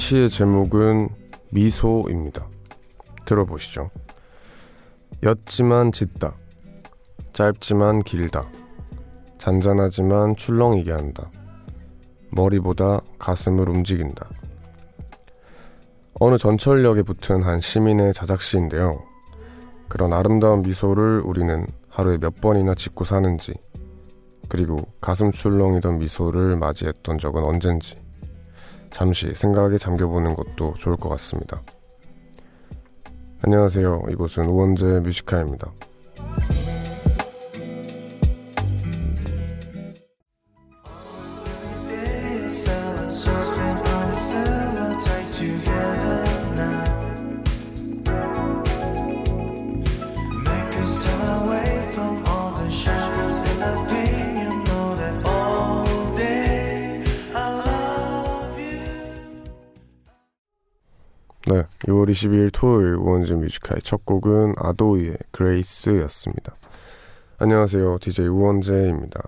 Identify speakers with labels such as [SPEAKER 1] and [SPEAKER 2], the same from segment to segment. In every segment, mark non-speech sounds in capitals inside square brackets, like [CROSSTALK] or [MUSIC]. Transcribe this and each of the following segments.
[SPEAKER 1] 시의 제목은 미소입니다. 들어보시죠. 옅지만 짙다. 짧지만 길다. 잔잔하지만 출렁이게 한다. 머리보다 가슴을 움직인다. 어느 전철역에 붙은 한 시민의 자작시인데요. 그런 아름다운 미소를 우리는 하루에 몇 번이나 짓고 사는지, 그리고 가슴 출렁이던 미소를 맞이했던 적은 언젠지, 잠시 생각에 잠겨보는 것도 좋을 것 같습니다. 안녕하세요. 이곳은 우원재 뮤지카입니다. 네, 6월 22일 토요일 우원재의 Music High의 첫 곡은 아도이의 Grace였습니다. 안녕하세요. DJ 우원재입니다.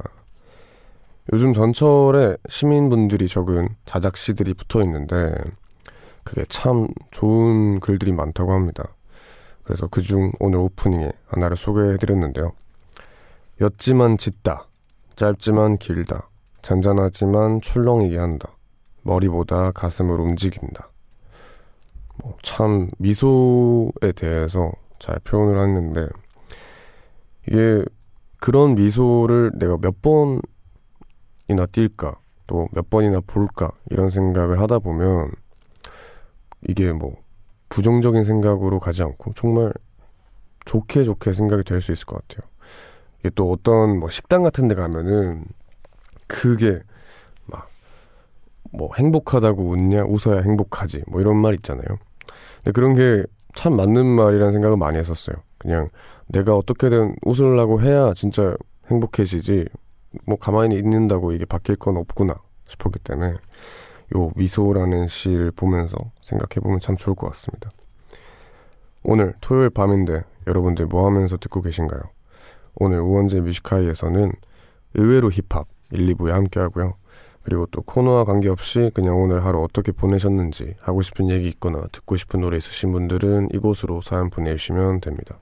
[SPEAKER 1] 요즘 전철에 시민분들이 적은 자작시들이 붙어 있는데 그게 참 좋은 글들이 많다고 합니다. 그래서 그중 오늘 오프닝에 하나를 소개해드렸는데요. 옅지만 짙다, 짧지만 길다, 잔잔하지만 출렁이게 한다, 머리보다 가슴을 움직인다. 참 미소에 대해서 잘 표현을 했는데 이게 그런 미소를 내가 몇 번이나 띌까 또 몇 번이나 볼까 이런 생각을 하다 보면 이게 뭐 부정적인 생각으로 가지 않고 정말 좋게 좋게 생각이 될 수 있을 것 같아요. 이게 또 어떤 뭐 식당 같은 데 가면은 그게 막 뭐 행복하다고 웃냐 웃어야 행복하지 뭐 이런 말 있잖아요. 근데 그런 게 참 맞는 말이라는 생각을 많이 했었어요. 그냥 내가 어떻게든 웃으려고 해야 진짜 행복해지지 뭐 가만히 있는다고 이게 바뀔 건 없구나 싶었기 때문에 요 미소라는 시를 보면서 생각해보면 참 좋을 것 같습니다. 오늘 토요일 밤인데 여러분들 뭐 하면서 듣고 계신가요? 오늘 우원재 뮤지카이에서는 의외로 힙합 1, 2부에 함께 하고요. 그리고 또 코너와 관계없이 그냥 오늘 하루 어떻게 보내셨는지 하고 싶은 얘기 있거나 듣고 싶은 노래 있으신 분들은 이곳으로 사연 보내주시면 됩니다.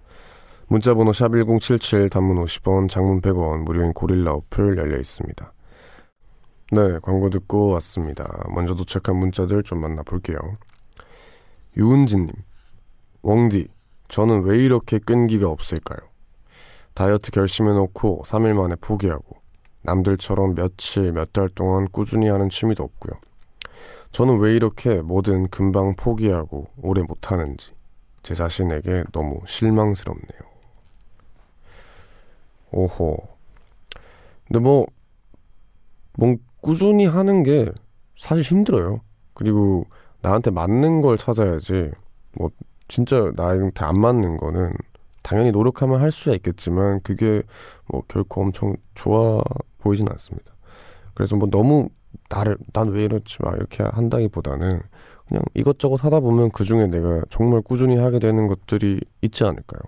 [SPEAKER 1] 문자번호 샵 1077 단문 50원 장문 100원 무료인 고릴라 어플 열려 있습니다. 네 광고 듣고 왔습니다. 먼저 도착한 문자들 좀 만나볼게요. 유은진님 웡디 저는 왜 이렇게 끈기가 없을까요? 다이어트 결심해놓고 3일 만에 포기하고 남들처럼 며칠, 몇 달 동안 꾸준히 하는 취미도 없고요. 저는 왜 이렇게 뭐든 금방 포기하고 오래 못하는지 제 자신에게 너무 실망스럽네요. 오호. 근데 뭐, 뭔 꾸준히 하는 게 사실 힘들어요. 그리고 나한테 맞는 걸 찾아야지, 뭐, 진짜 나한테 안 맞는 거는 당연히 노력하면 할 수야 있겠지만, 그게 뭐 결코 엄청 좋아 보이진 않습니다. 그래서 뭐 너무 나를 난 왜 이렇지 막 이렇게 한다기보다는 그냥 이것저것 하다 보면 그 중에 내가 정말 꾸준히 하게 되는 것들이 있지 않을까요?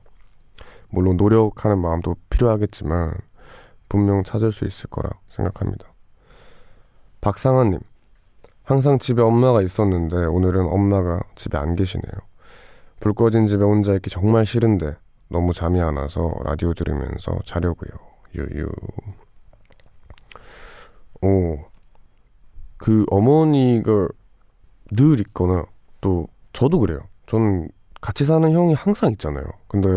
[SPEAKER 1] 물론 노력하는 마음도 필요하겠지만 분명 찾을 수 있을 거라 생각합니다. 박상아님, 항상 집에 엄마가 있었는데 오늘은 엄마가 집에 안 계시네요. 불 꺼진 집에 혼자 있기 정말 싫은데 너무 잠이 안 와서 라디오 들으면서 자려고요. 유유. 오, 그 어머니가 늘 있거나 또 저도 그래요. 저는 같이 사는 형이 항상 있잖아요. 근데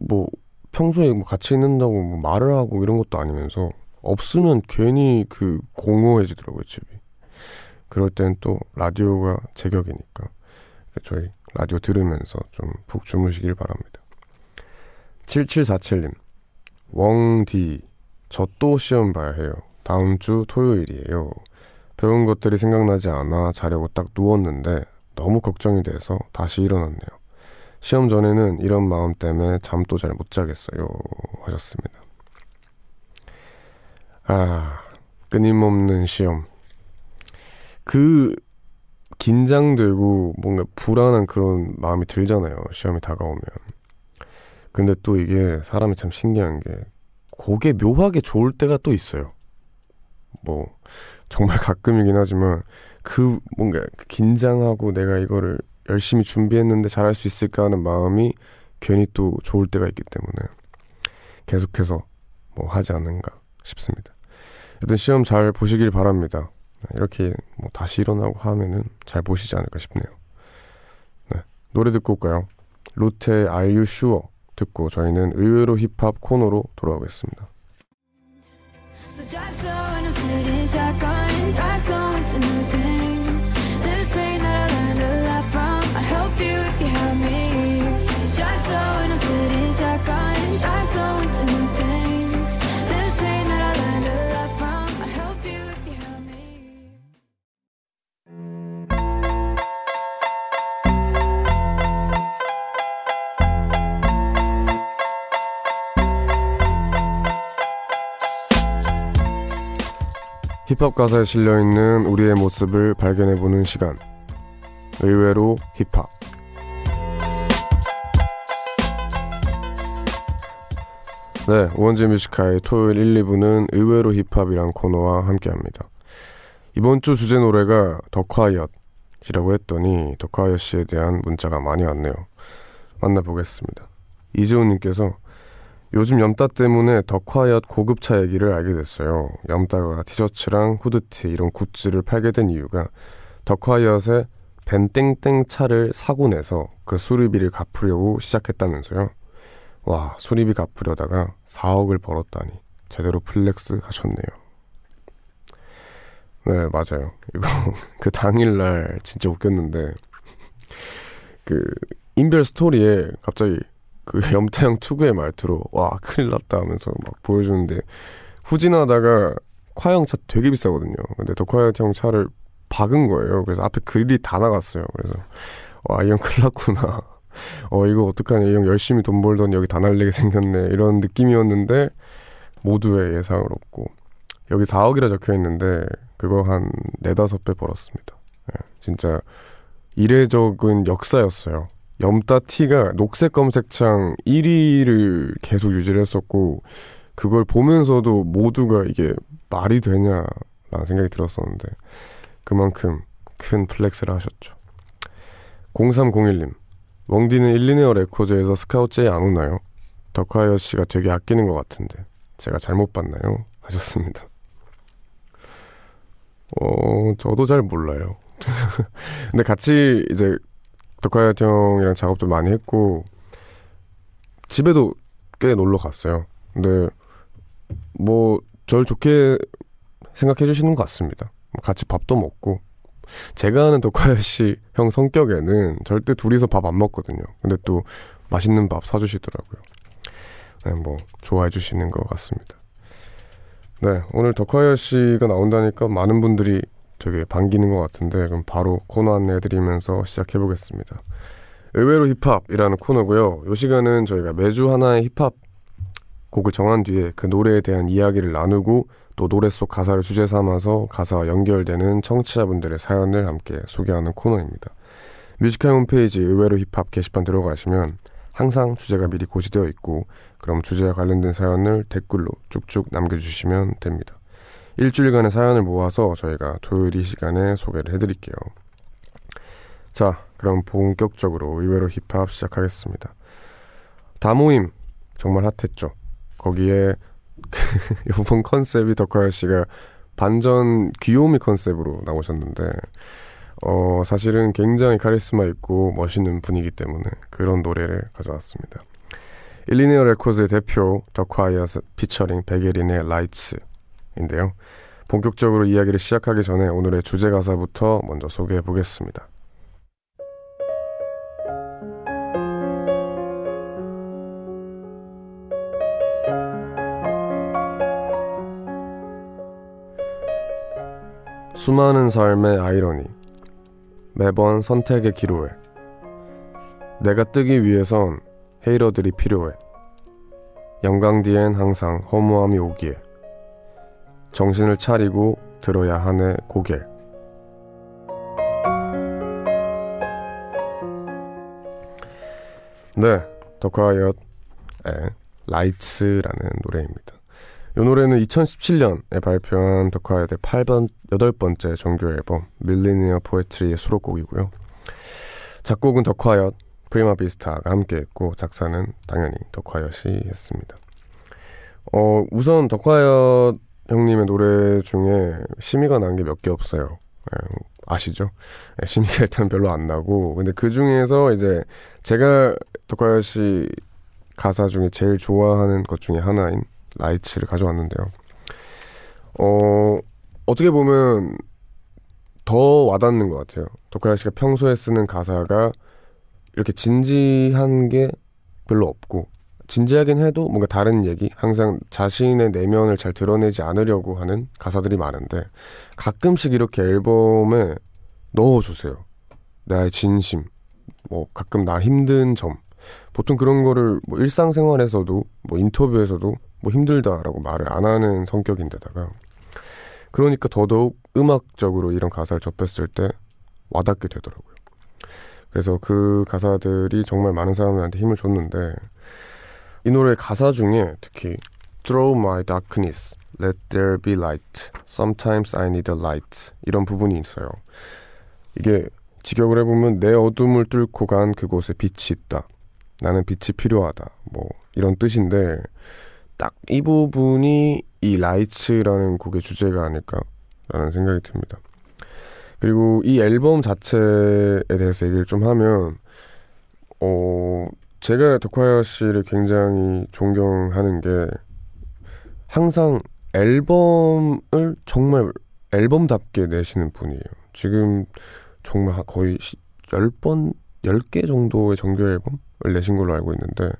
[SPEAKER 1] 뭐 평소에 뭐 같이 있는다고 뭐 말을 하고 이런 것도 아니면서 없으면 괜히 그 공허해지더라고요 집이. 그럴 땐 또 라디오가 제격이니까 저희 라디오 들으면서 좀 푹 주무시길 바랍니다. 7747님 웡디 저 또 시험 봐야 해요. 다음 주 토요일이에요. 배운 것들이 생각나지 않아 자려고 딱 누웠는데 너무 걱정이 돼서 다시 일어났네요. 시험 전에는 이런 마음 때문에 잠도 잘 못 자겠어요. 하셨습니다. 아, 끊임없는 시험. 그, 긴장되고 뭔가 불안한 그런 마음이 들잖아요. 시험이 다가오면. 근데 또 이게 사람이 참 신기한 게, 그게 묘하게 좋을 때가 또 있어요. 뭐, 정말 가끔이긴 하지만, 그 뭔가 긴장하고 내가 이거를 열심히 준비했는데 잘할 수 있을까 하는 마음이 괜히 또 좋을 때가 있기 때문에 계속해서 뭐 하지 않는가 싶습니다. 여튼 시험 잘 보시길 바랍니다. 이렇게 뭐 다시 일어나고 하면은 잘 보시지 않을까 싶네요. 네. 노래 듣고 올까요? 로테의 Are You Sure 듣고 저희는 의외로 힙합 코너로 돌아오겠습니다. So caen, estás donde 힙합 가사에 실려 있는 우리의 모습을 발견해 보는 시간. 의외로 힙합. 네, 우원재의 Music High의 토요일 1, 2부는 의외로 힙합이란 코너와 함께 합니다. 이번 주 주제 노래가 더콰이엇이라고 했더니 더콰이엇 씨에 대한 문자가 많이 왔네요. 만나보겠습니다. 이재훈님께서 요즘 염따 때문에 더콰이엇 고급차 얘기를 알게 됐어요. 염따가 티셔츠랑 후드티 이런 굿즈를 팔게 된 이유가 더콰이엇의 벤땡땡 차를 사고 내서 그 수리비를 갚으려고 시작했다면서요. 와, 수리비 갚으려다가 4억을 벌었다니 제대로 flex 하셨네요. 네, 맞아요. 이거 [LAUGHS] 그 당일날 진짜 웃겼는데 그 인별 스토리에 갑자기 그 [LAUGHS] 염태형 투구의 말투로 와 큰일 났다 하면서 막 보여주는데 후진하다가 콰형 차 되게 비싸거든요. 근데 더콰형 차를 박은 거예요. 그래서 앞에 그릴이 다 나갔어요. 그래서 와 이 형 큰일 났구나. [LAUGHS] 어 이거 어떡하냐 이 형 열심히 돈 벌던 여기 다 날리게 생겼네 이런 느낌이었는데 모두의 예상을 얻고 여기 4억이라 적혀 있는데 그거 한 네다섯 배 벌었습니다. 네, 진짜 이례적인 역사였어요. 염따 티가 녹색 검색창 1위를 계속 유지를 했었고 그걸 보면서도 모두가 이게 말이 되냐라는 생각이 들었었는데 그만큼 큰 flex를 하셨죠. 0301님 원디는 일리네어 레코드에서 스카우트 제의 안 오나요? 더콰이엇 씨가 되게 아끼는 것 같은데 제가 잘못 봤나요? 하셨습니다. 어 저도 잘 몰라요. [LAUGHS] 근데 같이 이제 덕화이어 형이랑 작업도 많이 했고 집에도 꽤 놀러 갔어요. 근데 뭐 절 좋게 생각해 주시는 것 같습니다. 같이 밥도 먹고 제가 아는 덕화야 씨 형 성격에는 절대 둘이서 밥 안 먹거든요. 근데 또 맛있는 밥 사주시더라고요. 네, 뭐 좋아해 주시는 것 같습니다. 네, 오늘 덕화야 씨가 나온다니까 많은 분들이 되게 반기는 것 같은데 그럼 바로 코너 안내해드리면서 시작해보겠습니다. 의외로 힙합이라는 코너고요. 이 시간은 저희가 매주 하나의 힙합 곡을 정한 뒤에 그 노래에 대한 이야기를 나누고 또 노래 속 가사를 주제 삼아서 가사와 연결되는 청취자분들의 사연을 함께 소개하는 코너입니다. 뮤직하이 홈페이지 의외로 힙합 게시판 들어가시면 항상 주제가 미리 고시되어 있고 그럼 주제와 관련된 사연을 댓글로 쭉쭉 남겨주시면 됩니다. 일주일간의 사연을 모아서 저희가 토요일 이 시간에 소개를 해드릴게요. 자, 그럼 본격적으로 의외로 힙합 시작하겠습니다. 다모임 정말 핫했죠. 거기에 [LAUGHS] 이번 컨셉이 더콰이엇 씨가 반전 귀요미 컨셉으로 나오셨는데 어 사실은 굉장히 카리스마 있고 멋있는 분이기 때문에 그런 노래를 가져왔습니다. 일리네어 레코드의 대표 더콰이엇 피처링 백예린의 Lights인데요. 본격적으로 이야기를 시작하기 전에 오늘의 주제 가사부터 먼저 소개해 보겠습니다. 수많은 삶의 아이러니. 매번 선택의 기로에. 내가 뜨기 위해선 헤이러들이 필요해. 영광 뒤엔 항상 허무함이 오기에. 정신을 차리고 들어야 하네 고개. 네, 더콰이엇의 라이츠라는 노래입니다. 이 노래는 2017년에 발표한 더콰이어의 8번, 8번째 정규 앨범 밀리니어 포에트리의 수록곡이고요. 작곡은 더콰이엇, 프리마 비스타가 함께했고 작사는 당연히 더콰이엇이 했습니다. 어, 우선 더콰이엇 형님의 노래 중에 심의가 난 게 몇 개 없어요. 예, 아시죠? 예, 심의가 일단 별로 안 나고 근데 그 중에서 이제 제가 덕화씨 가사 중에 제일 좋아하는 것 중에 하나인 라이츠를 가져왔는데요. 어 어떻게 보면 더 와닿는 것 같아요. 덕화야 씨가 평소에 쓰는 가사가 이렇게 진지한 게 별로 없고 진지하긴 해도 뭔가 다른 얘기, 항상 자신의 내면을 잘 드러내지 않으려고 하는 가사들이 많은데 가끔씩 이렇게 앨범에 넣어주세요. 나의 진심, 뭐 가끔 나 힘든 점. 보통 그런 거를 뭐 일상생활에서도 뭐 인터뷰에서도 뭐 힘들다라고 말을 안 하는 성격인데다가 그러니까 더더욱 음악적으로 이런 가사를 접했을 때 와닿게 되더라고요. 그래서 그 가사들이 정말 많은 사람들한테 힘을 줬는데 이 노래 가사 중에 특히 Through my darkness, let there be light. Sometimes I need a light. 이런 부분이 있어요. 이게 직역을 해보면 내 어둠을 뚫고 간 그곳에 빛이 있다. 나는 빛이 필요하다. 뭐 이런 뜻인데 딱 이 부분이 이 라이츠라는 곡의 주제가 아닐까라는 생각이 듭니다. 그리고 이 앨범 자체에 대해서 얘기를 좀 하면 어 제가 덕화야 씨를 굉장히 존경하는 게 항상 앨범을 정말 앨범답게 내시는 분이에요. 지금 정말 거의 10번, 10개 정도의 정규 앨범을 내신 걸로 알고 있는데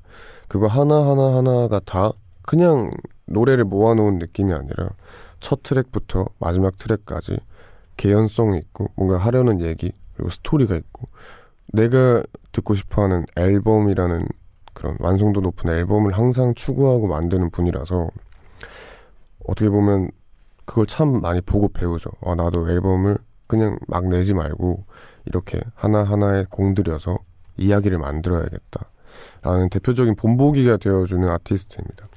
[SPEAKER 1] 그거 하나하나 하나가 다 그냥 노래를 모아놓은 느낌이 아니라 첫 트랙부터 마지막 트랙까지 개연성이 있고 뭔가 하려는 얘기 그리고 스토리가 있고 내가 듣고 싶어하는 앨범이라는 그런 완성도 높은 앨범을 항상 추구하고 만드는 분이라서 어떻게 보면 그걸 참 많이 보고 배우죠. 아, 나도 앨범을 그냥 막 내지 말고 이렇게 하나하나에 공들여서 이야기를 만들어야겠다. 라는 대표적인 본보기가 되어주는 아티스트입니다.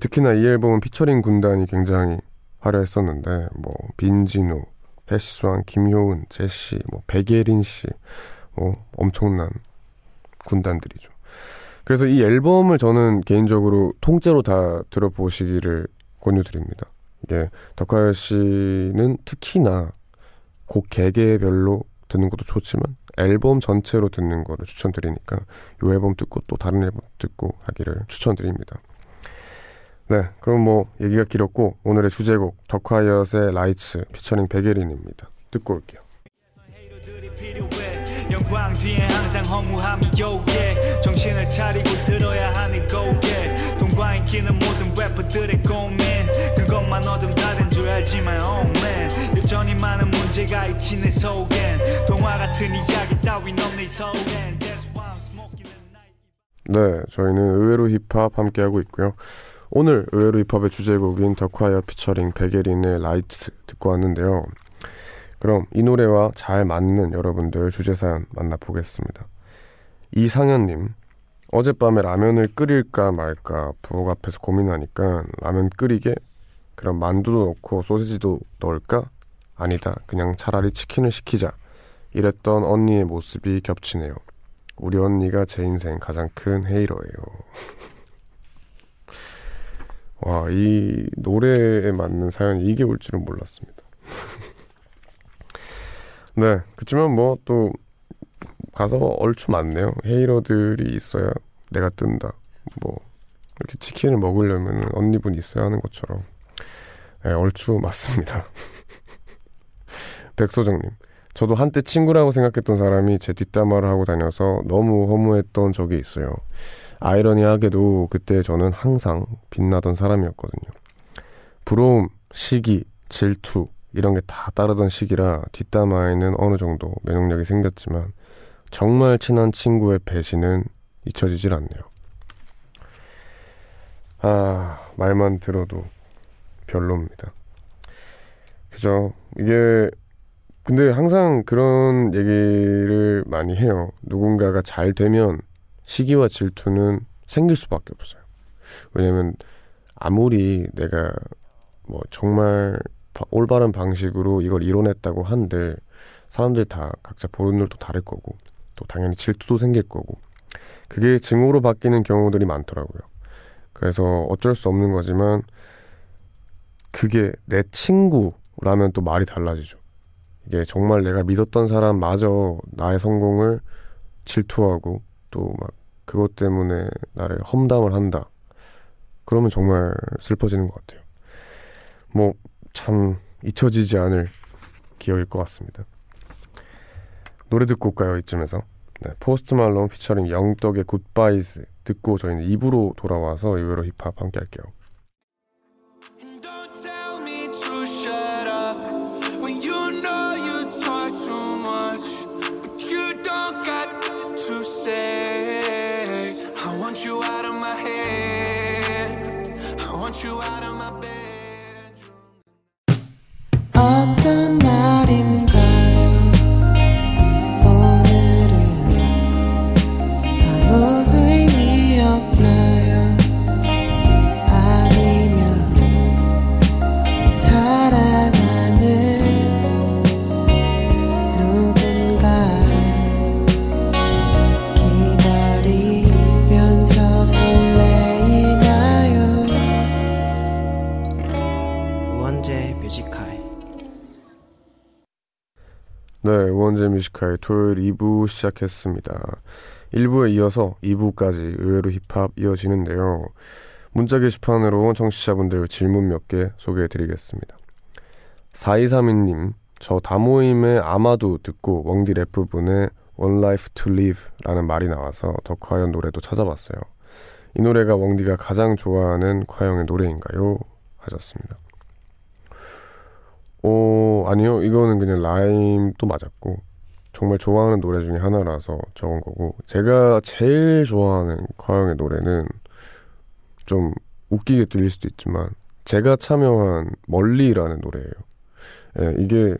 [SPEAKER 1] 특히나 이 앨범은 피처링 군단이 굉장히 화려했었는데, 뭐, 빈지노, 해시수왕, 김효은, 제시, 뭐, 백예린 씨, 뭐 엄청난 군단들이죠. 그래서 이 앨범을 저는 개인적으로 통째로 다 들어보시기를 권유드립니다. 이게 덕화열 씨는 특히나 곡 개개별로 듣는 것도 좋지만 앨범 전체로 듣는 거를 추천드리니까 이 앨범 듣고 또 다른 앨범 듣고 하기를 추천드립니다. 네, 그럼 뭐 얘기가 길었고 오늘의 주제곡 덕화이엇의 라이츠 피처링 베게린입니다. 듣고 올게요. 영광 뒤에 항상 허무함이 오게 정신을 차리고 들어야 하는 고개 돈과 인기는 모든 래퍼들의 고민. 그것만 얻음 다인 줄 알지만 oh man. 여전히 많은 문제가 있지 내 속엔. 동화 같은 이야기 따윈 없네 속엔. 네 저희는 의외로 힙합 함께하고 있고요. 오늘 의외로 힙합의 주제곡인 더콰이엇 피처링 백예린의 Lights 듣고 왔는데요 그럼 이 노래와 잘 맞는 여러분들 주제 사연 만나보겠습니다. 이상현님, 어젯밤에 라면을 끓일까 말까 부엌 앞에서 고민하니까 라면 끓이게? 그럼 만두도 넣고 소시지도 넣을까? 아니다. 그냥 차라리 치킨을 시키자. 이랬던 언니의 모습이 겹치네요. 우리 언니가 제 인생 가장 큰 헤이러예요. [LAUGHS] 와, 이 노래에 맞는 사연이 이게 올 줄은 몰랐습니다. [LAUGHS] 네. 그렇지만 뭐 또 가서 얼추 많네요. 헤이러들이 있어야 내가 뜬다. 뭐 이렇게 치킨을 먹으려면 언니분 있어야 하는 것처럼 네, 얼추 맞습니다. [LAUGHS] 백소정님. 저도 한때 친구라고 생각했던 사람이 제 뒷담화를 하고 다녀서 너무 허무했던 적이 있어요. 아이러니하게도 그때 저는 항상 빛나던 사람이었거든요. 부러움, 시기, 질투, 이런 게 다 따르던 시기라 뒷담화에는 어느 정도 면역력이 생겼지만 정말 친한 친구의 배신은 잊혀지질 않네요. 아, 말만 들어도 별로입니다. 그죠? 이게, 근데 항상 그런 얘기를 많이 해요. 누군가가 잘 되면 시기와 질투는 생길 수밖에 없어요. 왜냐면 아무리 내가 뭐 정말 올바른 방식으로 이걸 이뤄냈다고 한들 사람들 다 각자 보는 눈도 다를 거고 또 당연히 질투도 생길 거고 그게 증오로 바뀌는 경우들이 많더라고요. 그래서 어쩔 수 없는 거지만 그게 내 친구라면 또 말이 달라지죠. 이게 정말 내가 믿었던 사람마저 나의 성공을 질투하고 또 막 그것 때문에 나를 험담을 한다. 그러면 정말 슬퍼지는 것 같아요. 뭐, 참, 잊혀지지 않을 기억일 것 같습니다. 노래 듣고 올까요, 이쯤에서? 네, 포스트 말론 피처링 Young Thug의 Goodbyes 듣고 저희는 2부로 돌아와서 의외로 힙합 함께 할게요. 어떤 날 인 네, 우원재 뮤직하이 토요일 2부 시작했습니다. 1부에 이어서 2부까지 의외로 힙합 이어지는데요. 문자 게시판으로 청취자분들 질문 몇 개 소개해 드리겠습니다. 4232님, 저 다모임의 아마도 듣고 웡디 랩 부분에 One Life to Live 라는 말이 나와서 더콰이엇 노래도 찾아봤어요. 이 노래가 웡디가 가장 좋아하는 콰형의 노래인가요? 하셨습니다. 어, 아니요. 이거는 그냥 라임도 맞았고, 정말 좋아하는 노래 중에 하나라서 적은 거고, 제가 제일 좋아하는 과영의 노래는 좀 웃기게 들릴 수도 있지만, 제가 참여한 멀리라는 노래예요. 예, 이게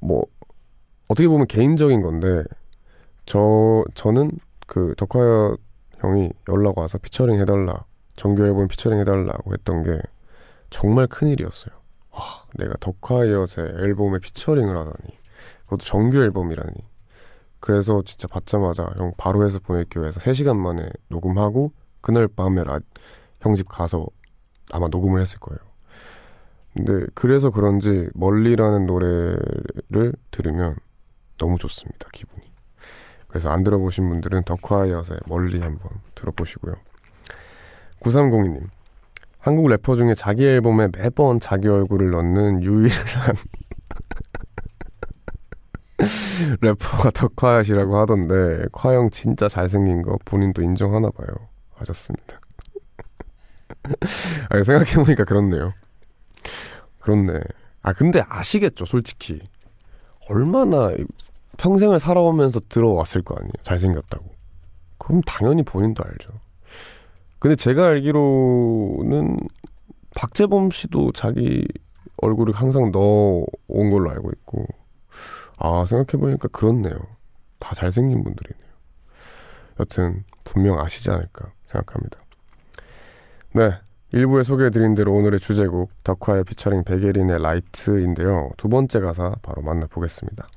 [SPEAKER 1] 뭐, 어떻게 보면 개인적인 건데, 저, 저는 그 덕화야 형이 연락 와서 피처링 해달라, 정규 앨범 피처링 해달라고 했던 게 정말 큰 일이었어요. 와, 내가 덕화이엇의 앨범에 피처링을 하다니. 그것도 정규 앨범이라니. 그래서 진짜 받자마자 형 바로 해서 보낼게요 해서 3시간 만에 녹음하고 그날 밤에 라, 형집 가서 아마 녹음을 했을 거예요. 근데 그래서 그런지 멀리라는 노래를 들으면 너무 좋습니다. 기분이. 그래서 안 들어보신 분들은 덕화이엇의 멀리 한번 들어보시고요. 9302님. 한국 래퍼 중에 자기 앨범에 매번 자기 얼굴을 넣는 유일한 [LAUGHS] 래퍼가 덕화얏이라고 하던데 콰형 진짜 잘생긴 거 본인도 인정하나 봐요. 하셨습니다. [LAUGHS] 아, 생각해보니까 그렇네요. 그렇네. 아 근데 아시겠죠 솔직히. 얼마나 평생을 살아오면서 들어왔을 거 아니에요 잘생겼다고. 그럼 당연히 본인도 알죠 근데 제가 알기로는 박재범 씨도 자기 얼굴을 항상 넣어온 걸로 알고 있고, 아, 생각해보니까 그렇네요. 다 잘생긴 분들이네요. 여튼, 분명 아시지 않을까 생각합니다. 네. 1부에 소개해드린 대로 오늘의 주제곡, 덕화의 피처링 베게린의 라이트인데요. 두 번째 가사 바로 만나보겠습니다.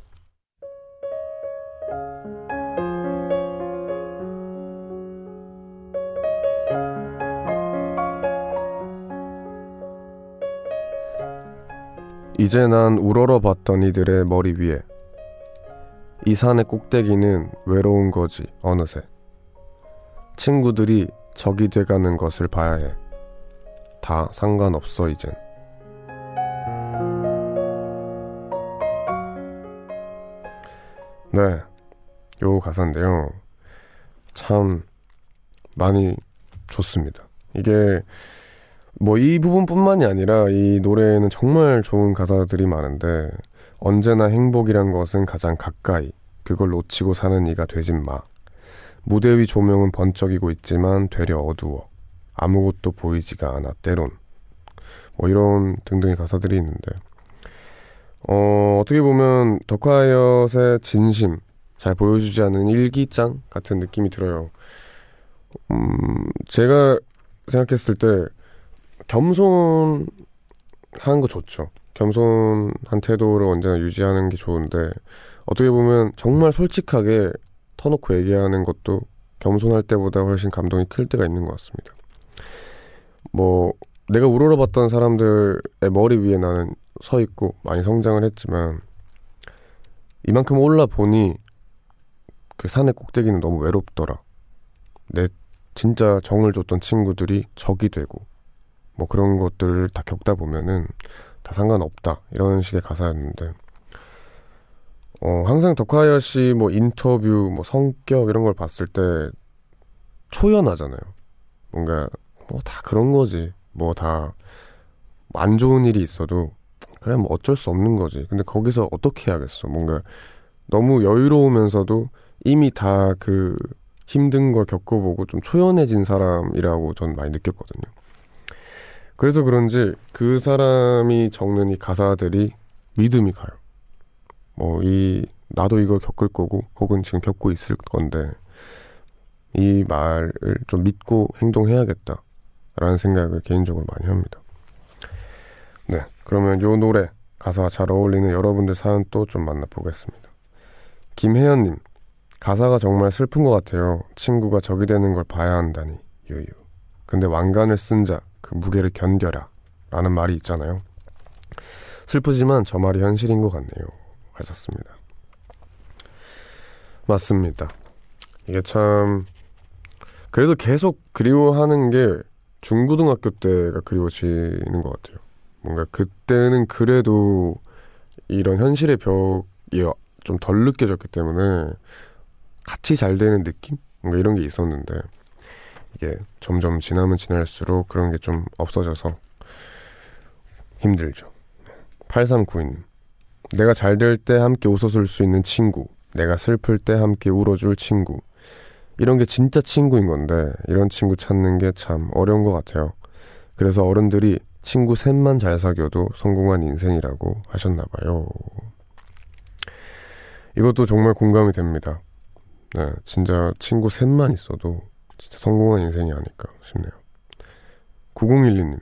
[SPEAKER 1] 이제 난 우러러 봤던 이들의 머리 위에 이 산의 꼭대기는 외로운 거지 어느새 친구들이 적이 돼가는 것을 봐야 해. 다 상관없어 이젠. 네, 요 가사인데요. 참 많이 좋습니다. 이게 뭐 이 부분뿐만이 아니라 이 노래에는 정말 좋은 가사들이 많은데 언제나 행복이란 것은 가장 가까이 그걸 놓치고 사는 이가 되진 마. 무대 위 조명은 번쩍이고 있지만 되려 어두워. 아무것도 보이지가 않아 때론. 뭐 이런 등등의 가사들이 있는데 어, 어떻게 보면 덕화이엇의 진심 잘 보여주지 않은 일기장 같은 느낌이 들어요. 음, 제가 생각했을 때 겸손한 거 좋죠. 겸손한 태도를 언제나 유지하는 게 좋은데 어떻게 보면 정말 솔직하게 터놓고 얘기하는 것도 겸손할 때보다 훨씬 감동이 클 때가 있는 것 같습니다. 뭐 내가 우러러봤던 사람들의 머리 위에 나는 서 있고 많이 성장을 했지만 이만큼 올라 보니 그 산의 꼭대기는 너무 외롭더라. 내 진짜 정을 줬던 친구들이 적이 되고 뭐 그런 것들을 다 겪다 보면은 다 상관없다 이런 식의 가사였는데 어 항상 덕화야 씨 뭐 인터뷰 뭐 성격 이런 걸 봤을 때 초연하잖아요. 뭔가 뭐 다 그런 거지. 뭐 다 안 좋은 일이 있어도 그래 뭐 어쩔 수 없는 거지. 근데 거기서 어떻게 해야겠어? 뭔가 너무 여유로우면서도 이미 다 그 힘든 걸 겪어보고 좀 초연해진 사람이라고 전 많이 느꼈거든요. 그래서 그런지 그 사람이 적는 이 가사들이 믿음이 가요. 뭐 이 나도 이걸 겪을 거고 혹은 지금 겪고 있을 건데 이 말을 좀 믿고 행동해야겠다. 라는 생각을 개인적으로 많이 합니다. 네. 그러면 요 노래, 가사가 잘 어울리는 여러분들 사연 또 좀 만나보겠습니다. 김혜연님, 가사가 정말 슬픈 것 같아요. 친구가 적이 되는 걸 봐야 한다니, 유유. 근데 왕관을 쓴 자, 그 무게를 견뎌라. 라는 말이 있잖아요. 슬프지만 저 말이 현실인 것 같네요. 하셨습니다. 맞습니다. 이게 참, 그래도 계속 그리워하는 게 중고등학교 때가 그리워지는 것 같아요. 뭔가 그때는 그래도 이런 현실의 벽이 좀 덜 느껴졌기 때문에 같이 잘 되는 느낌? 뭔가 이런 게 있었는데 이게 점점 지나면 지날수록 그런 게 좀 없어져서 힘들죠. 8392님. 내가 잘 될 때 함께 웃어줄 수 있는 친구. 내가 슬플 때 함께 울어줄 친구. 이런 게 진짜 친구인 건데 이런 친구 찾는 게 참 어려운 것 같아요. 그래서 어른들이 친구 셋만 잘 사귀어도 성공한 인생이라고 하셨나 봐요. 이것도 정말 공감이 됩니다. 네, 진짜 친구 셋만 있어도 진짜 성공한 인생이 아닐까 싶네요. 9012님,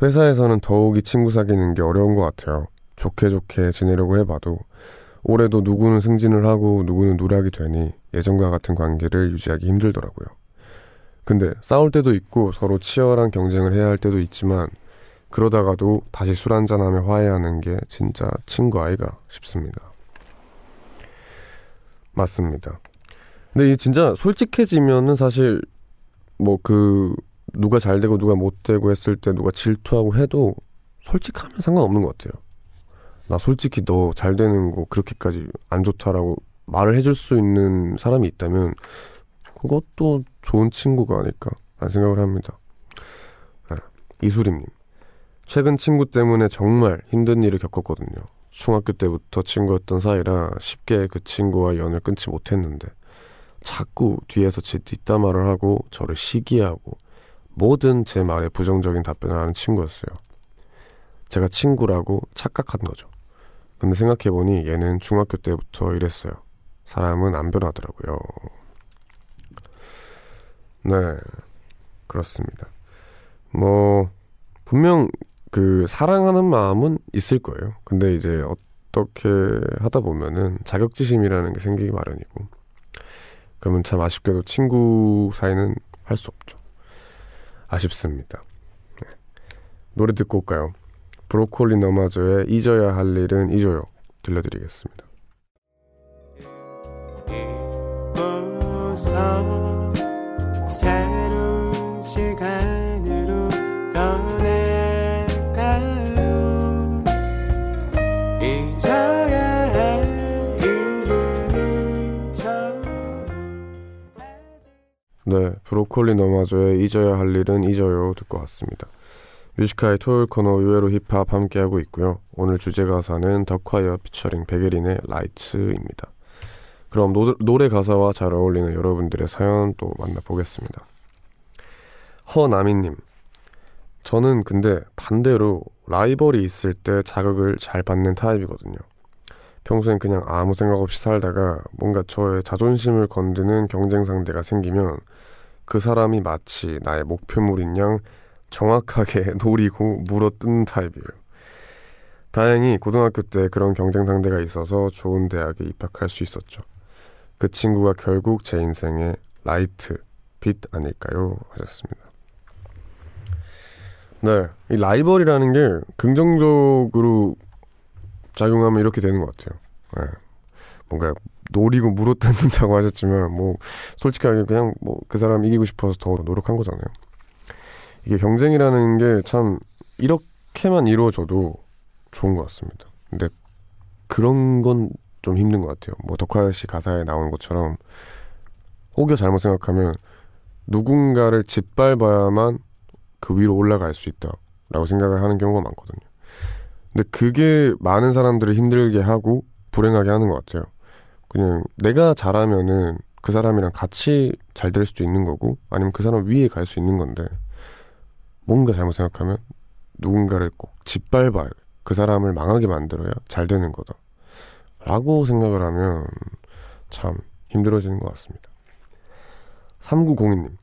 [SPEAKER 1] 회사에서는 더욱이 친구 사귀는 게 어려운 것 같아요. 좋게 좋게 지내려고 해봐도 올해도 누구는 승진을 하고 누구는 누락이 되니 예전과 같은 관계를 유지하기 힘들더라고요. 근데 싸울 때도 있고 서로 치열한 경쟁을 해야 할 때도 있지만 그러다가도 다시 술 한잔하며 화해하는 게 진짜 친구 아이가 싶습니다. 맞습니다. 근데 이 진짜 솔직해지면은 사실 뭐 그 누가 잘 되고 누가 못 되고 했을 때 누가 질투하고 해도 솔직하면 상관없는 것 같아요. 나 솔직히 너 잘 되는 거 그렇게까지 안 좋다라고 말을 해줄 수 있는 사람이 있다면 그것도 좋은 친구가 아닐까 라는 생각을 합니다. 네. 이수림님. 최근 친구 때문에 정말 힘든 일을 겪었거든요. 중학교 때부터 친구였던 사이라 쉽게 그 친구와 연을 끊지 못했는데 자꾸 뒤에서 제 뒷담화를 하고 저를 시기하고 모든 제 말에 부정적인 답변을 하는 친구였어요. 제가 친구라고 착각한 거죠. 근데 생각해보니 얘는 중학교 때부터 이랬어요. 사람은 안 변하더라고요. 네, 그렇습니다. 뭐, 분명 그 사랑하는 마음은 있을 거예요. 근데 이제 어떻게 하다 보면은 자격지심이라는 게 생기기 마련이고, 그러면 참 아쉽게도 친구 사이는 할 수 없죠. 아쉽습니다. 네. 노래 듣고 올까요? 브로콜리 너마저의 잊어야 할 일은 잊어요. 들려드리겠습니다. 새로운 시간 브로콜리 너마저의 잊어야 할 일은 잊어요 듣고 왔습니다 뮤직하이 토요일 코너 의외로 힙합 함께하고 있고요. 오늘 주제 가사는 더콰이엇 피처링 백예린의 Lights입니다. 그럼 노, 노래 가사와 잘 어울리는 여러분들의 사연 또 만나보겠습니다. 허나미님, 저는 근데 반대로 라이벌이 있을 때 자극을 잘 받는 타입이거든요. 평소엔 그냥 아무 생각 없이 살다가 뭔가 저의 자존심을 건드는 경쟁 상대가 생기면 그 사람이 마치 나의 목표물인 양 정확하게 [LAUGHS] 노리고 물어뜯는 타입이에요. 다행히 고등학교 때 그런 경쟁 상대가 있어서 좋은 대학에 입학할 수 있었죠. 그 친구가 결국 제 인생의 Light, 빛 아닐까요? 하셨습니다. 네, 이 라이벌이라는 게 긍정적으로 작용하면 이렇게 되는 것 같아요. 네. 뭔가 노리고 물어뜯는다고 하셨지만 뭐 솔직하게 그냥 뭐 그 사람 이기고 싶어서 더 노력한 거잖아요. 이게 경쟁이라는 게 참 이렇게만 이루어져도 좋은 것 같습니다. 근데 그런 건 좀 힘든 것 같아요. 뭐 덕화야 씨 가사에 나오는 것처럼 혹여 잘못 생각하면 누군가를 짓밟아야만 그 위로 올라갈 수 있다라고 생각을 하는 경우가 많거든요. 근데 그게 많은 사람들을 힘들게 하고 불행하게 하는 것 같아요. 그냥 내가 잘하면은 그 사람이랑 같이 잘 될 수도 있는 거고 아니면 그 사람 위에 갈 수 있는 건데 뭔가 잘못 생각하면 누군가를 꼭 짓밟아야 그 사람을 망하게 만들어야 잘 되는 거다. 라고 생각을 하면 참 힘들어지는 것 같습니다. 3902님.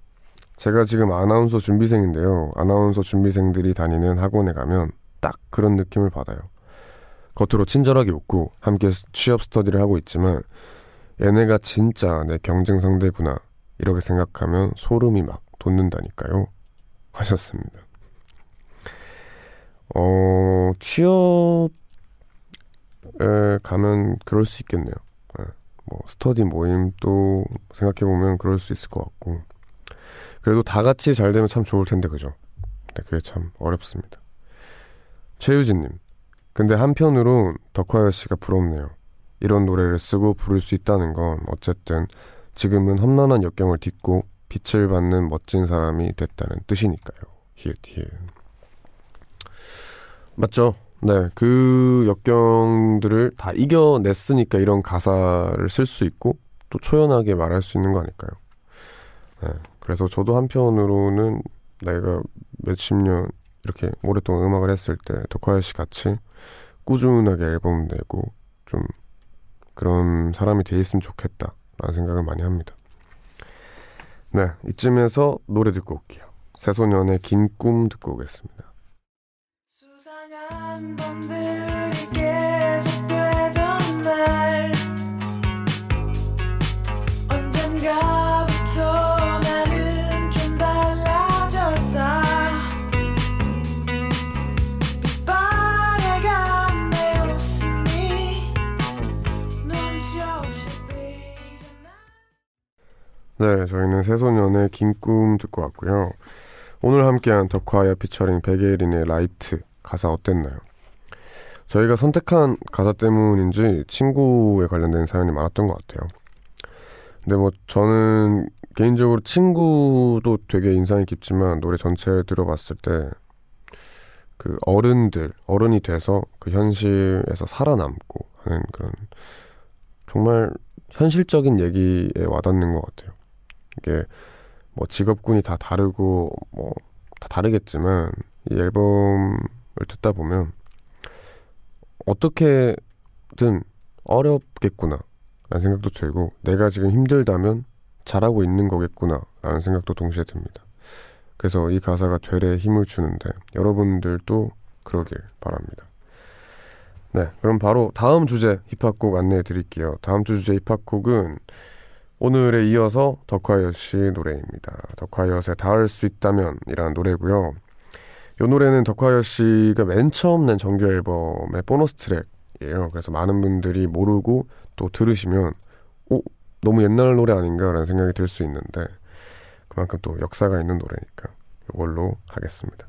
[SPEAKER 1] 제가 지금 아나운서 준비생인데요. 아나운서 준비생들이 다니는 학원에 가면 딱 그런 느낌을 받아요. 겉으로 친절하게 웃고 함께 취업 스터디를 하고 있지만 얘네가 진짜 내 경쟁 상대구나 이렇게 생각하면 소름이 막 돋는다니까요. 하셨습니다. 어, 취업에 가면 그럴 수 있겠네요. 네. 뭐, 스터디 모임도 생각해보면 그럴 수 있을 것 같고. 그래도 다 같이 잘 되면 참 좋을 텐데, 그죠? 근데 그게 참 어렵습니다. 최유진님. 근데 한편으론 덕화여 씨가 부럽네요. 이런 노래를 쓰고 부를 수 있다는 건 어쨌든 지금은 험난한 역경을 딛고 빛을 받는 멋진 사람이 됐다는 뜻이니까요. 히읗 히읗. 맞죠? 네, 그 역경들을 다 이겨냈으니까 이런 가사를 쓸 수 있고 또 초연하게 말할 수 있는 거 아닐까요? 네, 그래서 저도 한편으로는 내가 몇십 년 이렇게 오랫동안 음악을 했을 때 덕화야 씨 같이 꾸준하게 앨범 내고 좀 그런 사람이 돼 있으면 좋겠다라는 생각을 많이 합니다. 네, 이쯤에서 노래 듣고 올게요. 새소년의 긴 꿈 듣고 오겠습니다. 네, 저희는 새소년의 긴 꿈 듣고 왔고요. 오늘 함께한 더콰이엇 피처링 백예린의 Lights 가사 어땠나요? 저희가 선택한 가사 때문인지 친구에 관련된 사연이 많았던 것 같아요. 근데 뭐 저는 개인적으로 친구도 되게 인상이 깊지만 노래 전체를 들어봤을 때 그 어른들, 어른이 돼서 그 현실에서 살아남고 하는 그런 정말 현실적인 얘기에 와닿는 것 같아요. 이게 뭐 직업군이 다 다르고 뭐 다 다르겠지만 이 앨범을 듣다 보면 어떻게든 어렵겠구나 라는 생각도 들고 내가 지금 힘들다면 잘하고 있는 거겠구나 라는 생각도 동시에 듭니다. 그래서 이 가사가 되레 힘을 주는데 여러분들도 그러길 바랍니다. 네, 그럼 바로 다음 주제 힙합곡 안내해 드릴게요. 다음 주 주제 힙합곡은 오늘에 이어서 씨 노래입니다. 덕화여의 닿을 수 있다면 이라는 노래고요. 이 노래는 덕화여 씨가 맨 처음 낸 정규 앨범의 보너스 트랙이에요. 그래서 많은 분들이 모르고 또 들으시면 오 너무 옛날 노래 아닌가라는 생각이 들 수 있는데 그만큼 또 역사가 있는 노래니까 이걸로 하겠습니다.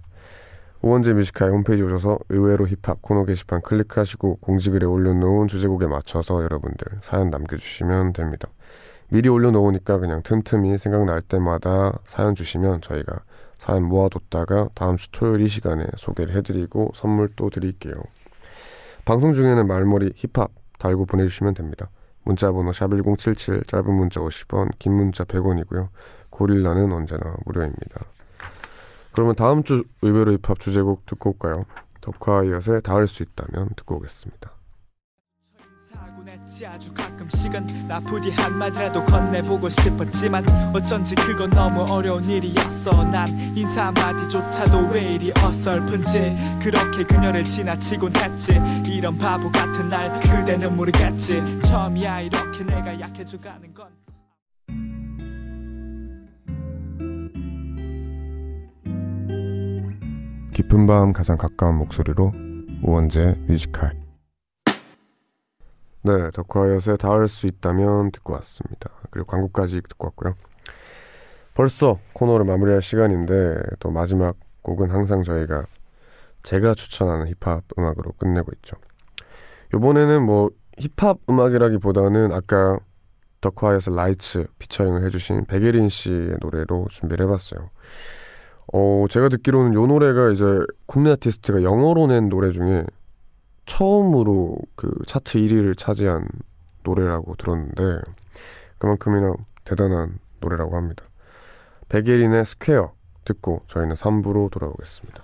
[SPEAKER 1] 우원재 뮤직하이 홈페이지 오셔서 의외로 힙합 코너 게시판 클릭하시고 공지글에 올려놓은 주제곡에 맞춰서 여러분들 사연 남겨주시면 됩니다. 미리 올려놓으니까 그냥 틈틈이 생각날 때마다 사연 주시면 저희가 사연 모아뒀다가 다음 주 토요일 이 시간에 소개를 해드리고 선물 또 드릴게요. 방송 중에는 말머리 힙합 달고 보내주시면 됩니다. 문자번호 샵1077 짧은 문자 50원 긴 문자 100원이고요. 고릴라는 언제나 무료입니다. 그러면 다음 주 의외로 힙합 주제곡 듣고 올까요? 덕화이엇의 닿을 수 있다면 듣고 오겠습니다.
[SPEAKER 2] 뻔했지. 아주 가끔씩은 나 부디 한마디라도 건네보고 싶었지만 어쩐지 그건 너무 어려운 일이었어. 난 인사 한마디조차도 왜 이리 어설픈지. 그렇게 그녀를 지나치곤 했지. 이런 바보 같은 날 그대는 모르겠지. 처음이야 이렇게 내가 약해져가는 건.
[SPEAKER 1] 깊은 밤 가장 가까운 목소리로 우원재 뮤직하이 네, 더콰이엇의 닿을 수 있다면 듣고 왔습니다. 그리고 광고까지 듣고 왔고요. 벌써 코너를 마무리할 시간인데 또 마지막 곡은 항상 저희가 제가 추천하는 힙합 음악으로 끝내고 있죠. 이번에는 뭐 힙합 음악이라기보다는 아까 더콰이엇의 Lights 피처링을 해주신 백예린 씨의 노래로 준비를 해봤어요. 어, 제가 듣기로는 이 노래가 이제 국내 아티스트가 영어로 낸 노래 중에 처음으로 그 차트 1위를 차지한 노래라고 들었는데 그만큼이나 대단한 노래라고 합니다. 백예린의 Square 듣고 저희는 3부로 돌아오겠습니다.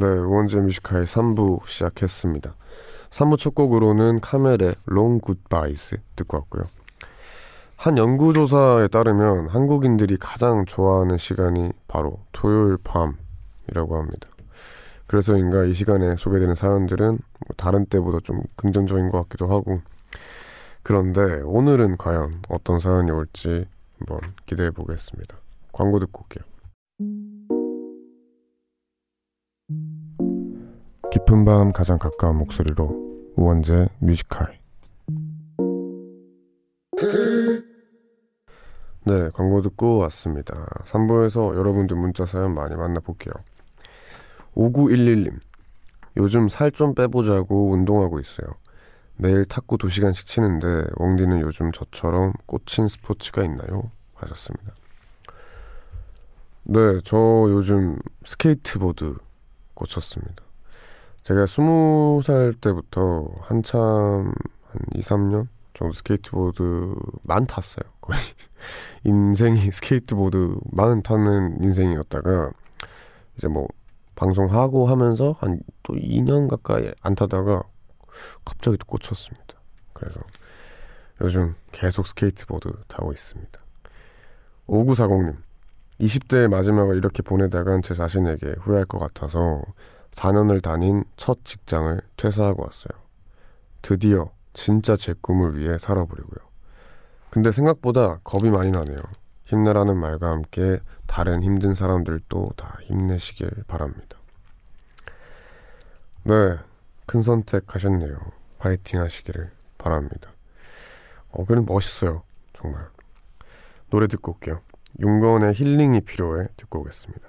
[SPEAKER 1] 네, 우원재 뮤직하이 3부 시작했습니다. 3부 첫 곡으로는 카멜의 Long Goodbyes 듣고 왔고요. 한 연구조사에 따르면 한국인들이 가장 좋아하는 시간이 바로 토요일 밤이라고 합니다. 그래서인가 이 시간에 소개되는 사연들은 뭐 다른 때보다 좀 긍정적인 것 같기도 하고 그런데 오늘은 과연 어떤 사연이 올지 한번 기대해 보겠습니다. 광고 듣고 올게요. 깊은 밤 가장 가까운 목소리로 우원재 뮤지컬. 네 광고 듣고 왔습니다. 3부에서 여러분들 문자 사연 많이 만나볼게요. 5911님 요즘 살 좀 빼보자고 운동하고 있어요. 매일 탁구 2시간씩 치는데 웡디는 요즘 저처럼 꽂힌 스포츠가 있나요? 하셨습니다. 네 저 요즘 스케이트보드 꽂혔습니다 제가 스무 살 때부터 한참 한 2, 3년 정도 스케이트보드만 탔어요. 거의 [LAUGHS] 인생이 [LAUGHS] 스케이트보드만 타는 인생이었다가 이제 뭐 방송하고 하면서 한 또 2년 가까이 안 타다가 갑자기 또 꽂혔습니다. 그래서 요즘 계속 스케이트보드 타고 있습니다. 5940님 20대의 마지막을 이렇게 보내다간 제 자신에게 후회할 것 같아서 4년을 다닌 첫 직장을 퇴사하고 왔어요. 드디어 진짜 제 꿈을 위해 살아보려고요. 근데 생각보다 겁이 많이 나네요. 힘내라는 말과 함께 다른 힘든 사람들도 다 힘내시길 바랍니다. 네, 큰 선택 하셨네요. 파이팅 하시기를 바랍니다. 어, 그는 멋있어요. 정말. 노래 듣고 올게요. 윤건의 힐링이 필요해 듣고 오겠습니다.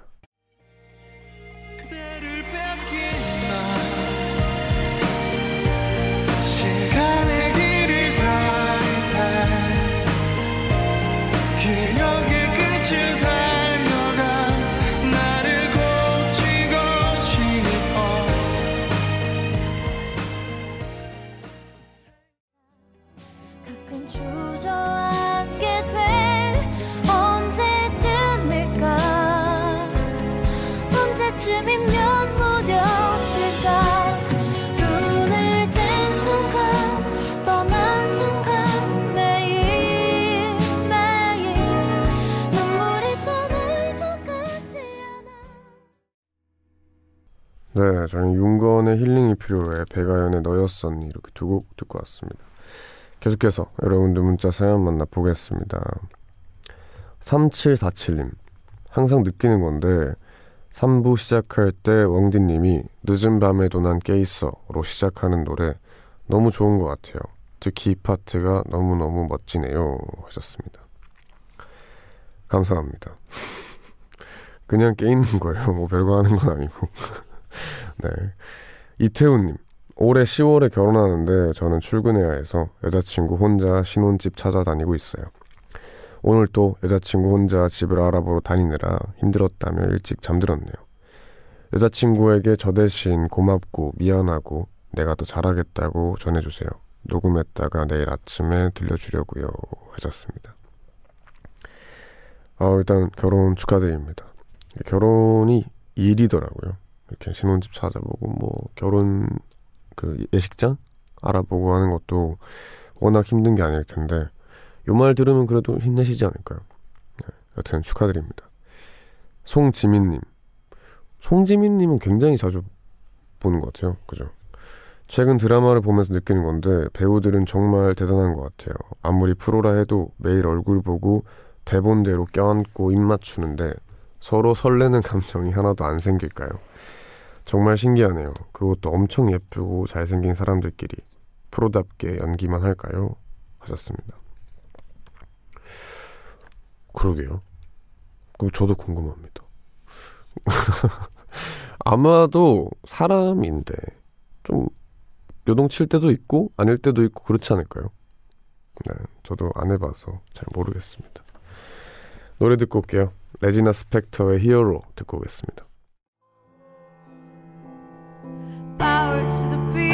[SPEAKER 1] 네, 저는 윤건의 힐링이 필요해 배가연의 너였었니 이렇게 두 곡 듣고 왔습니다. 계속해서 여러분들 문자 사연 만나보겠습니다. 3747님 항상 느끼는 건데 3부 시작할 때 왕디님이 늦은 밤에도 난 깨있어로 시작하는 노래 너무 좋은 것 같아요. 특히 이 파트가 너무너무 멋지네요 하셨습니다. 감사합니다. [LAUGHS] 그냥 깨있는 거예요. 뭐 별거 하는 건 아니고. 네. 이태훈님, 올해 10월에 결혼하는데 저는 출근해야 해서 여자친구 혼자 신혼집 찾아다니고 있어요. 오늘 또 여자친구 혼자 집을 알아보러 다니느라 힘들었다며 일찍 잠들었네요. 여자친구에게 저 대신 고맙고 미안하고 내가 더 잘하겠다고 전해주세요. 녹음했다가 내일 아침에 들려주려고요 하셨습니다. 아, 일단 결혼 축하드립니다. 결혼이 일이더라고요. 이렇게 신혼집 찾아보고 뭐 결혼 그 예식장 알아보고 하는 것도 워낙 힘든 게 아닐 텐데 요 말 들으면 그래도 힘내시지 않을까요? 네, 여튼 축하드립니다. 송지민님, 송지민님은 굉장히 자주 보는 것 같아요. 그죠? 최근 드라마를 보면서 느끼는 건데 배우들은 정말 대단한 것 같아요. 아무리 프로라 해도 매일 얼굴 보고 대본대로 껴안고 입 맞추는데 서로 설레는 감정이 하나도 안 생길까요? 정말 신기하네요. 그것도 엄청 예쁘고 잘생긴 사람들끼리 프로답게 연기만 할까요? 하셨습니다. 그러게요. 그 저도 궁금합니다. [LAUGHS] 아마도 사람인데 좀 요동칠 때도 있고 아닐 때도 있고 그렇지 않을까요? 네, 저도 안 해봐서 잘 모르겠습니다. 노래 듣고 올게요. 레지나 스펙터의 히어로 듣고 오겠습니다. To the people,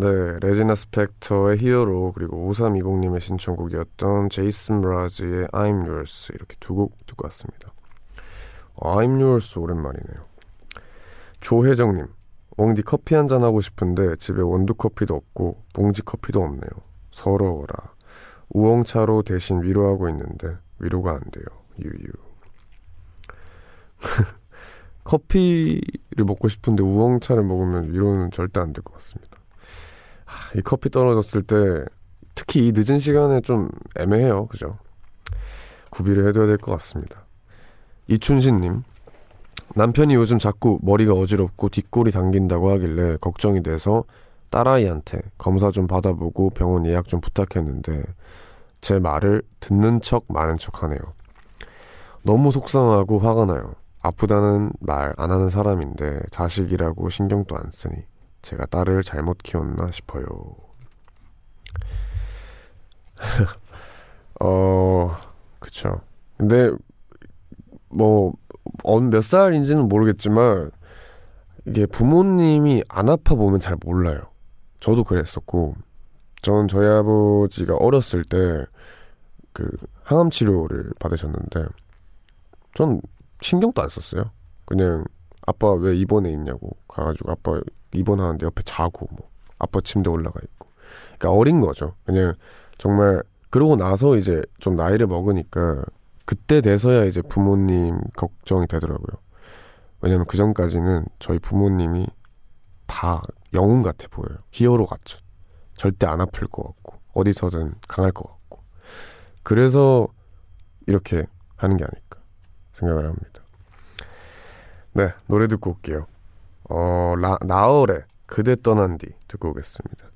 [SPEAKER 1] 네, 레지나 스펙터의 히어로 그리고 5320님의 신청곡이었던 제이슨 브라즈의 I'm Yours 이렇게 두 곡 듣고 왔습니다. I'm Yours 오랜만이네요. 조혜정님 웡디 커피 한 잔 하고 싶은데 집에 원두 커피도 없고 봉지 커피도 없네요. 서러워라. 우엉차로 대신 위로하고 있는데 위로가 안 돼요. 유유. [LAUGHS] 커피를 먹고 싶은데 우엉차를 먹으면 위로는 절대 안 될 것 같습니다. 하, 이 커피 떨어졌을 때 특히 이 늦은 시간에 좀 애매해요. 그죠? 구비를 해둬야 될 것 같습니다. 이춘신님, 남편이 요즘 자꾸 머리가 어지럽고 뒷골이 당긴다고 하길래 걱정이 돼서 딸아이한테 검사 좀 받아보고 병원 예약 좀 부탁했는데 제 말을 듣는 척 많은 척 하네요. 너무 속상하고 화가 나요. 아프다는 말 안 하는 사람인데 자식이라고 신경도 안 쓰니 제가 딸을 잘못 키웠나 싶어요. [LAUGHS] 어, 그쵸. 근데 뭐몇 살인지는 모르겠지만 이게 부모님이 안 아파 보면 잘 몰라요. 저도 그랬었고 전 저희 아버지가 어렸을 때 그 항암 치료를 받으셨는데 전 신경도 안 썼어요. 그냥 아빠 왜 입원해 있냐고 가가지고 아빠 입원하는데 옆에 자고 뭐 아빠 침대 올라가 있고 그러니까 어린 거죠. 그냥 정말 그러고 나서 이제 좀 나이를 먹으니까 그때 돼서야 이제 부모님 걱정이 되더라고요. 왜냐면 그 전까지는 저희 부모님이 다 영웅 같아 보여요. 히어로 같죠. 절대 안 아플 것 같고 어디서든 강할 것 같고 그래서 이렇게 하는 게 아닐까 생각을 합니다. 네, 노래 듣고 올게요. 어, 라, 나얼의 그대 떠난 뒤 듣고 오겠습니다.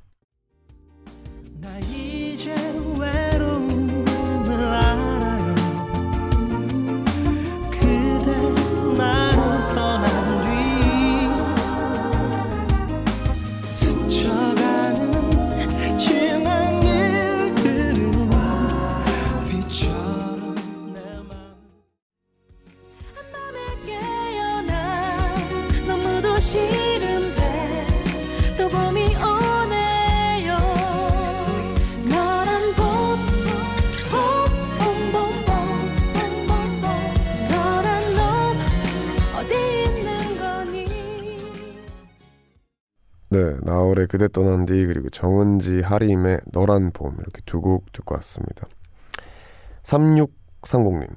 [SPEAKER 1] 네, 나월의 그대 떠난 뒤 그리고 정은지 하림의 너란 봄 이렇게 두 곡 듣고 왔습니다. 3630님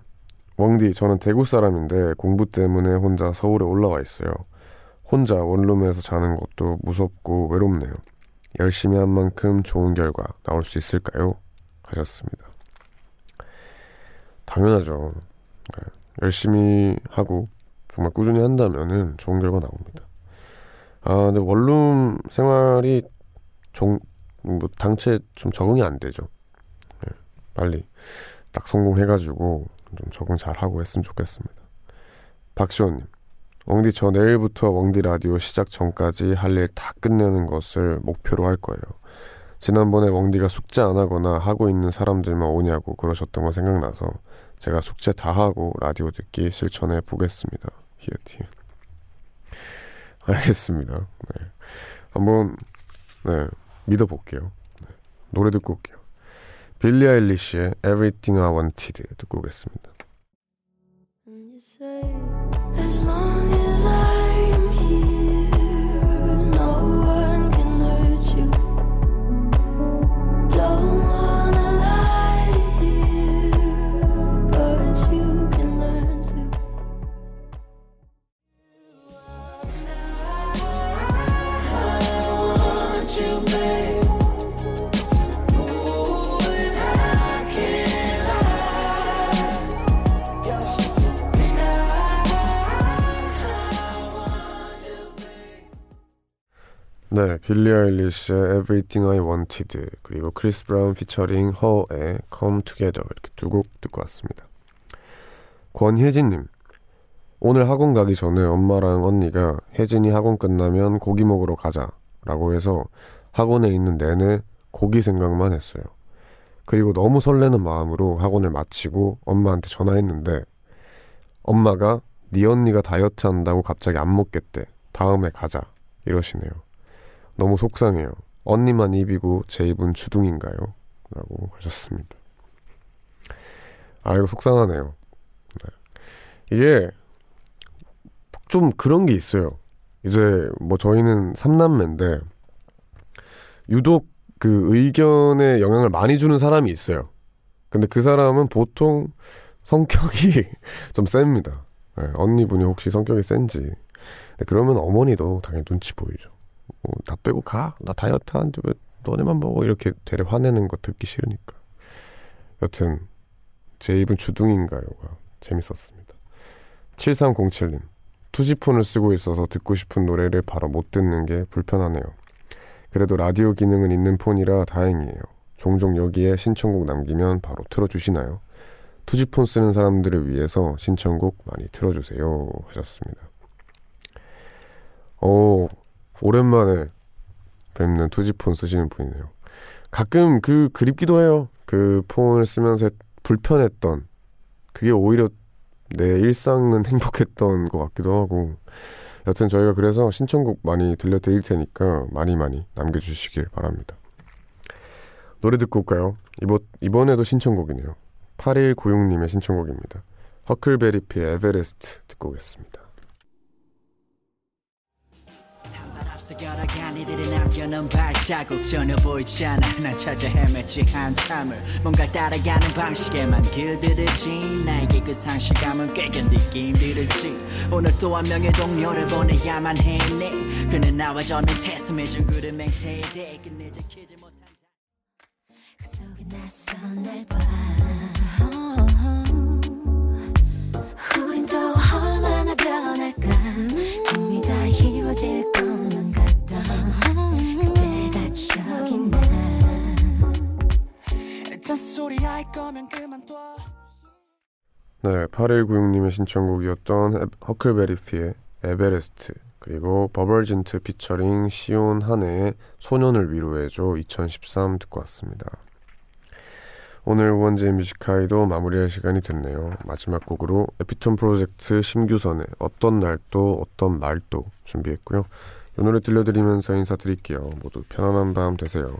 [SPEAKER 1] 왕디 저는 대구 사람인데 공부 때문에 혼자 서울에 올라와 있어요. 혼자 원룸에서 자는 것도 무섭고 외롭네요. 열심히 한 만큼 좋은 결과 나올 수 있을까요? 하셨습니다. 당연하죠. 네, 열심히 하고 정말 꾸준히 한다면은 좋은 결과 나옵니다. 아, 근데 원룸 생활이 종, 뭐 당최 좀 적응이 안 되죠. 네, 빨리 딱 성공해가지고 좀 적응 잘 하고 했으면 좋겠습니다. 박시원님, 웡디 저 내일부터 웡디 라디오 시작 전까지 할 일 다 끝내는 것을 목표로 할 거예요. 지난번에 웡디가 숙제 안 하거나 하고 있는 사람들만 오냐고 그러셨던 거 생각나서 제가 숙제 다 하고 라디오 듣기 실천해 보겠습니다. 히어티. 알겠습니다. 네. 한번 네, 믿어볼게요. 네. 노래 듣고 올게요. 빌리 아일리시의 Everything I Wanted 듣고 오겠습니다. 네, 빌리 아일리시의 Everything I Wanted 그리고 크리스 브라운 피처링 허의 Come Together 이렇게 두 곡 듣고 왔습니다. 권혜진님 오늘 학원 가기 전에 엄마랑 언니가 혜진이 학원 끝나면 고기 먹으러 가자라고 해서 학원에 있는 내내 고기 생각만 했어요. 그리고 너무 설레는 마음으로 학원을 마치고 엄마한테 전화했는데 엄마가 네 언니가 다이어트 한다고 갑자기 안 먹겠대. 다음에 가자. 이러시네요. 너무 속상해요. 언니만 입이고 제 입은 주둥인가요? 라고 하셨습니다. 아, 이거 속상하네요. 네. 이게 좀 그런 게 있어요. 이제 뭐 저희는 삼남매인데 유독 그 의견에 영향을 많이 주는 사람이 있어요. 근데 그 사람은 보통 성격이 [LAUGHS] 좀 셉니다. 네, 언니분이 혹시 성격이 센지. 그러면 어머니도 당연히 눈치 보이죠. 뭐, 다 빼고 가. 나 다이어트 하는데 왜 너네만 먹어. 이렇게 되레 화내는 거 듣기 싫으니까. 여튼, 제 입은 주둥인가요가 재밌었습니다. 7307님. 투지폰을 쓰고 있어서 듣고 싶은 노래를 바로 못 듣는 게 불편하네요. 그래도 라디오 기능은 있는 폰이라 다행이에요. 종종 여기에 신청곡 남기면 바로 틀어주시나요? 투지폰 쓰는 사람들을 위해서 신청곡 많이 틀어주세요. 하셨습니다. 오, 오랜만에 뵙는 투지폰 쓰시는 분이네요. 가끔 그 그립기도 해요. 그 폰을 쓰면서 불편했던 그게 오히려 내 일상은 [LAUGHS] 행복했던 것 같기도 하고 여튼 저희가 그래서 신청곡 많이 들려드릴 테니까 많이 많이 남겨주시길 바랍니다. 노래 듣고 올까요? 이번, 이번에도 신청곡이네요. 8196님의 신청곡입니다. 허클베리피의 에베레스트 듣고 오겠습니다. 앞서걸어간 이들이 남겨놓은 발자국 전혀 보이지 않아. 난 찾아 헤맸지 한참을 뭔가 따라가는 방식에만 길들이지 나에게 그 상실감은 꽤 견디기 힘들지. 오늘 또 한 명의 동료를 보내야만 했네. 그는 나와 저는 태스해준 구름 맹세에 끝내 지 키지 못한 그 속에 낯선 날봐. 우린 또 얼마나 변할까? 꿈이 다 이루어질 것 네, 8196님의 신청곡이었던 허클베리피의 에베레스트 그리고 버벌진트 피처링 시온 한해의 소년을 위로해줘 2013 듣고 왔습니다. 오늘 우원재 뮤직하이도 마무리할 시간이 됐네요. 마지막 곡으로 에피톤 프로젝트 심규선의 어떤 날도 어떤 말도 준비했고요. 이 노래 들려드리면서 인사드릴게요. 모두 편안한 밤 되세요.